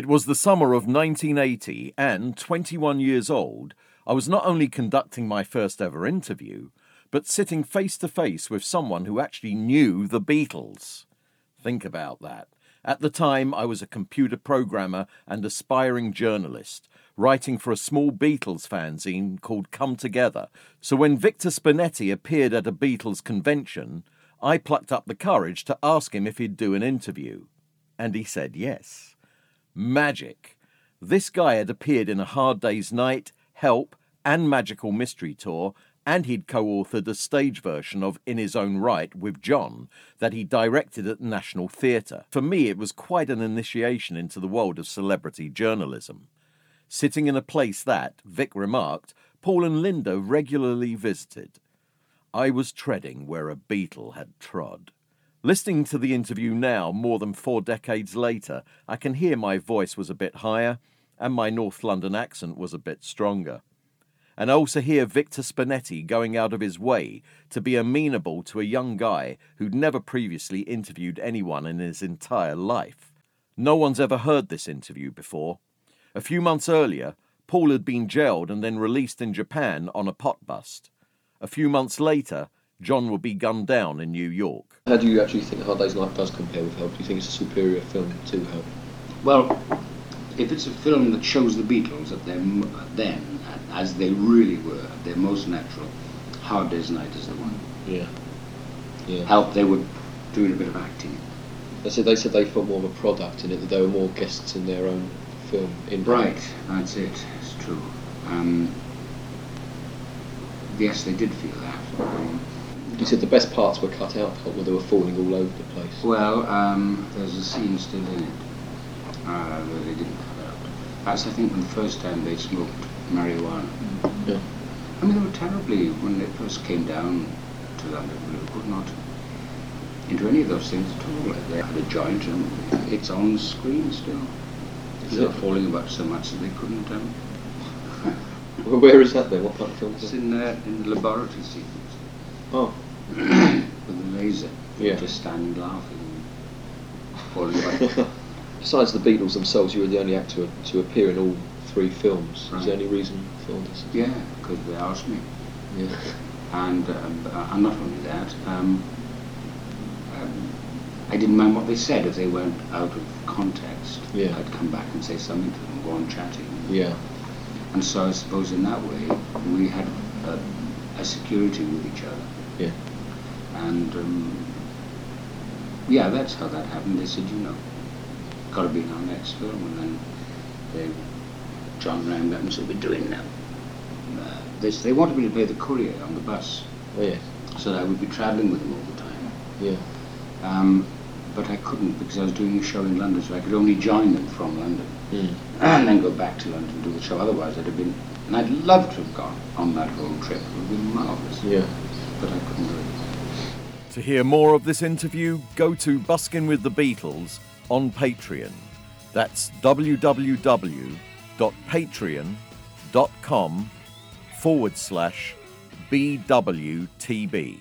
It was the summer of 1980, and 21 years old, I was not only conducting my first ever interview, but sitting face to face with someone who actually knew the Beatles. Think about that. At the time, I was a computer programmer and aspiring journalist, writing for a small Beatles fanzine called Come Together. So when Victor Spinetti appeared at a Beatles convention, I plucked up the courage to ask him if he'd do an interview. And he said yes. Magic. This guy had appeared in A Hard Day's Night, Help, and Magical Mystery Tour, and he'd co authored a stage version of In His Own Write with John that he directed at the National Theatre. For me, it was quite an initiation into the world of celebrity journalism. Sitting in a place that, Vic remarked, Paul and Linda regularly visited. I was treading where a Beatle had trod. Listening to the interview now, more than four decades later, I can hear my voice was a bit higher and my North London accent was a bit stronger. And I also hear Victor Spinetti going out of his way to be amenable to a young guy who'd never previously interviewed anyone in his entire life. No one's ever heard this interview before. A few months earlier, Paul had been jailed and then released in Japan on a pot bust. A few months later, John would be gunned down in New York. How do you actually think Hard Day's Night does compare with Help? Do you think it's a superior film to Help? Well, if it's a film that shows the Beatles at their then, as they really were, at their most natural, Hard Day's Night is the one. Yeah. Yeah. Help, they were doing a bit of acting. They said they said they felt more of a product in it, that there were more guests in their own film. In Right, that's it. It's true. Um, yes, they did feel that. Um, You said the best parts were cut out, where they were falling all over the place. well, um, there's a scene still in it uh, where they didn't cut out. That's, I think, when the first time they smoked marijuana. Yeah. I mean, they were terribly, when they first came down to London, they could not into any of those things at all. They had a joint and it's on screen still. Is They were it? falling about so much that they couldn't. Um, Well, where is that then? What part of the film is it's it? in, uh, in the laboratory sequence Oh, with the laser. Yeah. Just standing laughing and falling about. Besides the Beatles themselves, you were the only actor to appear in all three films. Is there any reason for this? yeah, because they asked me. Yeah. And, um, and not only that, um, um, I didn't mind what they said if they weren't out of context. Yeah. I'd come back and say something to them, go on chatting. Yeah. And so I suppose in that way we had a, a security with each other. Yeah. And um, yeah, that's how that happened. They said, you know, got to be in our next film. And then they, John rang up and said, we're doing now. Uh, they, they wanted me to play the courier on the bus Oh yeah. so that I would be travelling with them all the time. Yeah. Um, but I couldn't because I was doing a show in London, so I could only join them from London Mm. and then go back to London and do the show. Otherwise, I'd have been, and I'd love to have gone on that whole trip. It would have been marvellous. Yeah. But I couldn't do it. To hear more of this interview, go to Buskin with the Beatles on Patreon. That's www.patreon.com forward slash BWTB.